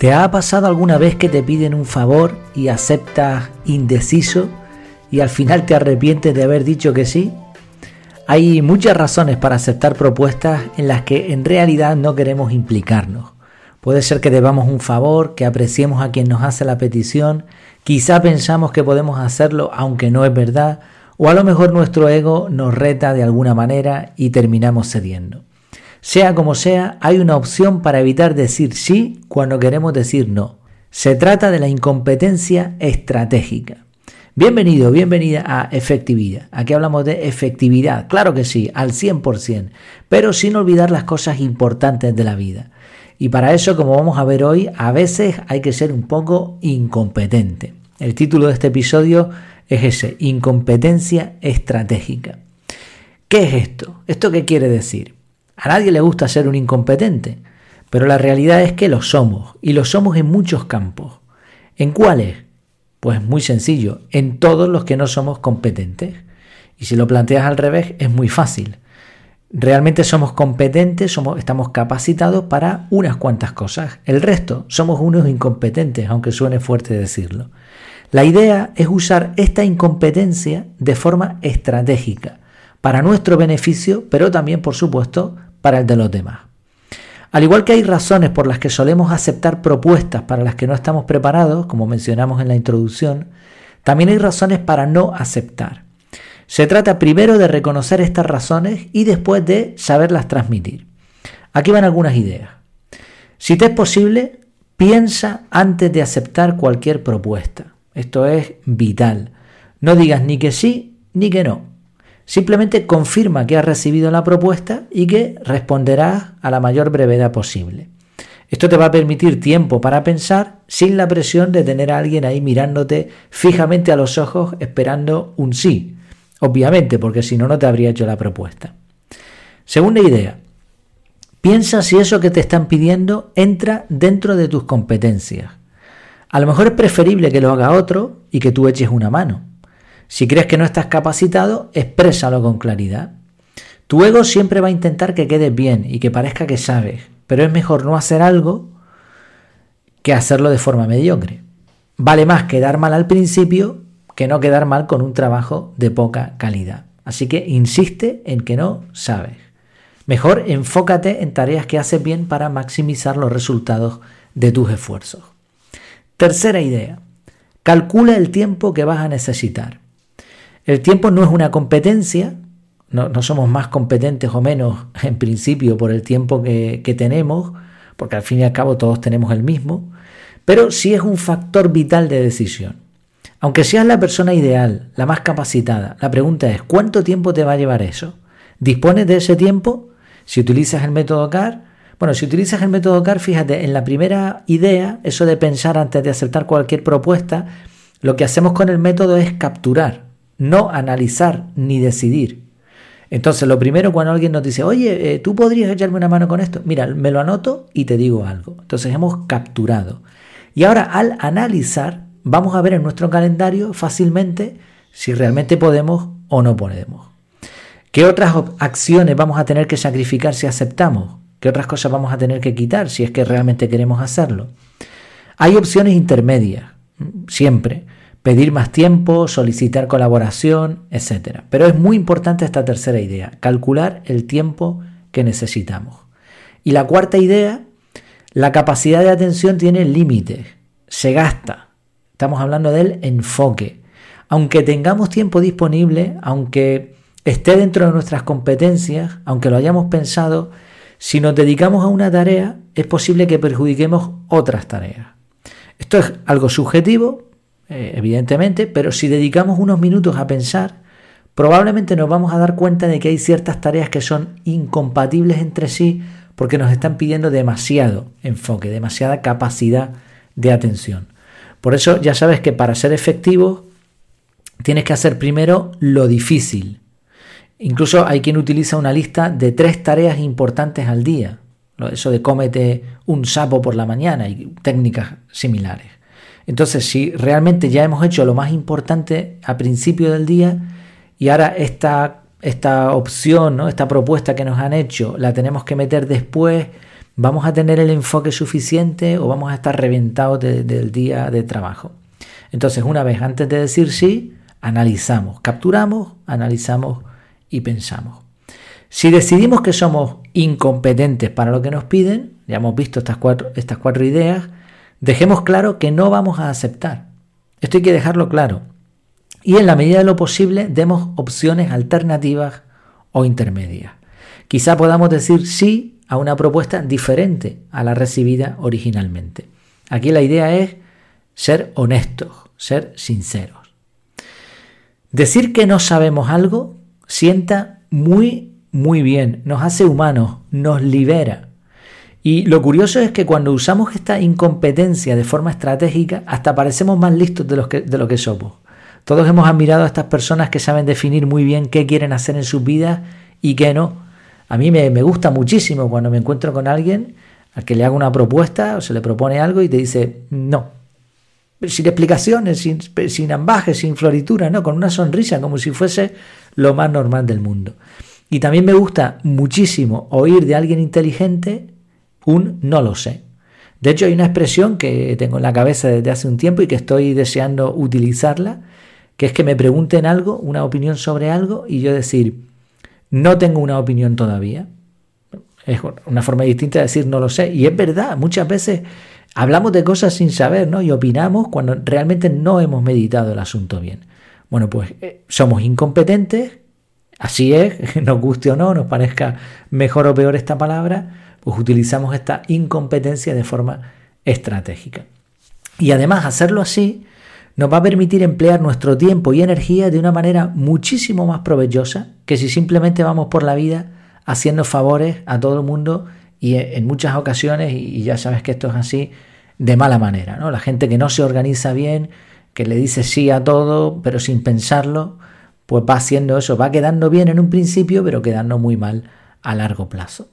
¿Te ha pasado alguna vez que te piden un favor y aceptas indeciso y al final te arrepientes de haber dicho que sí? Hay muchas razones para aceptar propuestas en las que en realidad no queremos implicarnos. Puede ser que debamos un favor, que apreciemos a quien nos hace la petición, quizá pensamos que podemos hacerlo aunque no es verdad, o a lo mejor nuestro ego nos reta de alguna manera y terminamos cediendo. Sea como sea, hay una opción para evitar decir sí cuando queremos decir no. Se trata de la incompetencia estratégica. Bienvenido, bienvenida a Efectividad. Aquí hablamos de efectividad, claro que sí, al 100%, pero sin olvidar las cosas importantes de la vida. Y para eso, como vamos a ver hoy, a veces hay que ser un poco incompetente. El título de este episodio es ese, incompetencia estratégica. ¿Qué es esto? ¿Esto qué quiere decir? A nadie le gusta ser un incompetente, pero la realidad es que lo somos, y lo somos en muchos campos. ¿En cuáles? Pues muy sencillo, en todos los que no somos competentes. Y si lo planteas al revés, es muy fácil. Realmente somos competentes, somos, estamos capacitados para unas cuantas cosas. El resto somos unos incompetentes, aunque suene fuerte decirlo. La idea es usar esta incompetencia de forma estratégica, para nuestro beneficio, pero también, por supuesto, para el de los demás. Al igual que hay razones por las que solemos aceptar propuestas para las que no estamos preparados, como mencionamos en la introducción, también hay razones para no aceptar. Se trata primero de reconocer estas razones y después de saberlas transmitir. Aquí van algunas ideas. Si te es posible, piensa antes de aceptar cualquier propuesta. Esto es vital. No digas ni que sí ni que no. Simplemente confirma que has recibido la propuesta y que responderás a la mayor brevedad posible. Esto te va a permitir tiempo para pensar sin la presión de tener a alguien ahí mirándote fijamente a los ojos esperando un sí. Obviamente, porque si no, no te habría hecho la propuesta. Segunda idea. Piensa si eso que te están pidiendo entra dentro de tus competencias. A lo mejor es preferible que lo haga otro y que tú eches una mano. Si crees que no estás capacitado, exprésalo con claridad. Tu ego siempre va a intentar que quedes bien y que parezca que sabes, pero es mejor no hacer algo que hacerlo de forma mediocre. Vale más quedar mal al principio que no quedar mal con un trabajo de poca calidad. Así que insiste en que no sabes. Mejor enfócate en tareas que haces bien para maximizar los resultados de tus esfuerzos. Tercera idea. Calcula el tiempo que vas a necesitar. El tiempo no es una competencia, no, somos más competentes o menos en principio por el tiempo que, que tenemos, porque al fin y al cabo todos tenemos el mismo, pero sí es un factor vital de decisión. Aunque seas la persona ideal, la más capacitada, la pregunta es, ¿cuánto tiempo te va a llevar eso? ¿Dispones de ese tiempo? Si utilizas el método CAR, bueno, si utilizas el método CAR, fíjate, en la primera idea, eso de pensar antes de aceptar cualquier propuesta, lo que hacemos con el método es capturar no analizar ni decidir. Entonces, lo primero cuando alguien nos dice, oye, eh, tú podrías echarme una mano con esto, mira, me lo anoto y te digo algo. Entonces, hemos capturado. Y ahora, al analizar, vamos a ver en nuestro calendario fácilmente si realmente podemos o no podemos. ¿Qué otras acciones vamos a tener que sacrificar si aceptamos? ¿Qué otras cosas vamos a tener que quitar si es que realmente queremos hacerlo? Hay opciones intermedias, siempre pedir más tiempo, solicitar colaboración, etc. Pero es muy importante esta tercera idea, calcular el tiempo que necesitamos. Y la cuarta idea, la capacidad de atención tiene límites, se gasta. Estamos hablando del enfoque. Aunque tengamos tiempo disponible, aunque esté dentro de nuestras competencias, aunque lo hayamos pensado, si nos dedicamos a una tarea, es posible que perjudiquemos otras tareas. Esto es algo subjetivo, eh, evidentemente, pero si dedicamos unos minutos a pensar, probablemente nos vamos a dar cuenta de que hay ciertas tareas que son incompatibles entre sí porque nos están pidiendo demasiado enfoque, demasiada capacidad de atención. Por eso ya sabes que para ser efectivo tienes que hacer primero lo difícil. Incluso hay quien utiliza una lista de tres tareas importantes al día. Eso de cómete un sapo por la mañana y técnicas similares. Entonces, si realmente ya hemos hecho lo más importante a principio del día y ahora esta, esta opción, ¿no? esta propuesta que nos han hecho, la tenemos que meter después, ¿Vamos a tener el enfoque suficiente o vamos a estar reventados del día de trabajo? Entonces, una vez antes de decir sí, analizamos, capturamos, analizamos y pensamos. Si decidimos que somos incompetentes para lo que nos piden, ya hemos visto estas cuatro, estas cuatro ideas, dejemos claro que no vamos a aceptar. Esto hay que dejarlo claro. Y en la medida de lo posible demos opciones alternativas o intermedias. Quizá podamos decir sí a una propuesta diferente a la recibida originalmente. Aquí la idea es ser honestos, ser sinceros. Decir que no sabemos algo sienta muy, muy bien, nos hace humanos, nos libera. Y lo curioso es que cuando usamos esta incompetencia de forma estratégica, hasta parecemos más listos de, que, de lo que somos. Todos hemos admirado a estas personas que saben definir muy bien qué quieren hacer en sus vidas y qué no. A mí me, me gusta muchísimo cuando me encuentro con alguien al que le hago una propuesta o se le propone algo y te dice no. Sin explicaciones, sin, sin ambajes, sin floritura, ¿no? Con una sonrisa, como si fuese lo más normal del mundo. Y también me gusta muchísimo oír de alguien inteligente un no lo sé. De hecho, hay una expresión que tengo en la cabeza desde hace un tiempo y que estoy deseando utilizarla, que es que me pregunten algo, una opinión sobre algo, y yo decir, no tengo una opinión todavía. Es una forma distinta de decir no lo sé. Y es verdad, muchas veces hablamos de cosas sin saber, ¿no? Y opinamos cuando realmente no hemos meditado el asunto bien. Bueno, pues eh, somos incompetentes, así es, nos guste o no, nos parezca mejor o peor esta palabra, pues utilizamos esta incompetencia de forma estratégica. Y además hacerlo así nos va a permitir emplear nuestro tiempo y energía de una manera muchísimo más provechosa que si simplemente vamos por la vida haciendo favores a todo el mundo y en muchas ocasiones, y ya sabes que esto es así, de mala manera. ¿no? La gente que no se organiza bien, que le dice sí a todo, pero sin pensarlo, pues va haciendo eso, va quedando bien en un principio, pero quedando muy mal a largo plazo.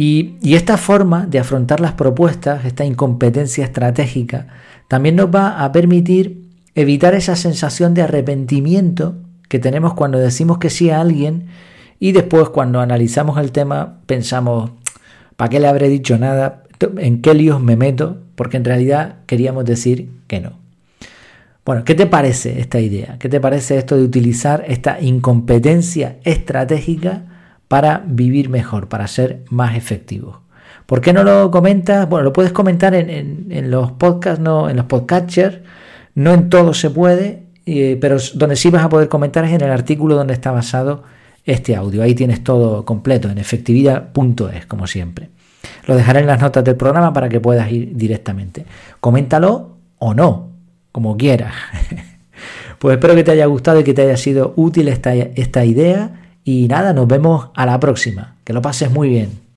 Y, esta forma de afrontar las propuestas, esta incompetencia estratégica, también nos va a permitir evitar esa sensación de arrepentimiento que tenemos cuando decimos que sí a alguien y después cuando analizamos el tema pensamos, ¿para qué le habré dicho nada? ¿En qué líos me meto? Porque en realidad queríamos decir que no. Bueno, ¿qué te parece esta idea? ¿Qué te parece esto de utilizar esta incompetencia estratégica para vivir mejor, para ser más efectivos. ¿Por qué no lo comentas? Bueno, lo puedes comentar en, los podcasts, no, en los podcatchers, no en todo se puede, eh, pero donde sí vas a poder comentar es en el artículo donde está basado este audio. Ahí tienes todo completo en efectividad.es, como siempre. Lo dejaré en las notas del programa para que puedas ir directamente. Coméntalo o no, como quieras. pues espero que te haya gustado y que te haya sido útil esta idea y nada, nos vemos a la próxima. Que lo pases muy bien.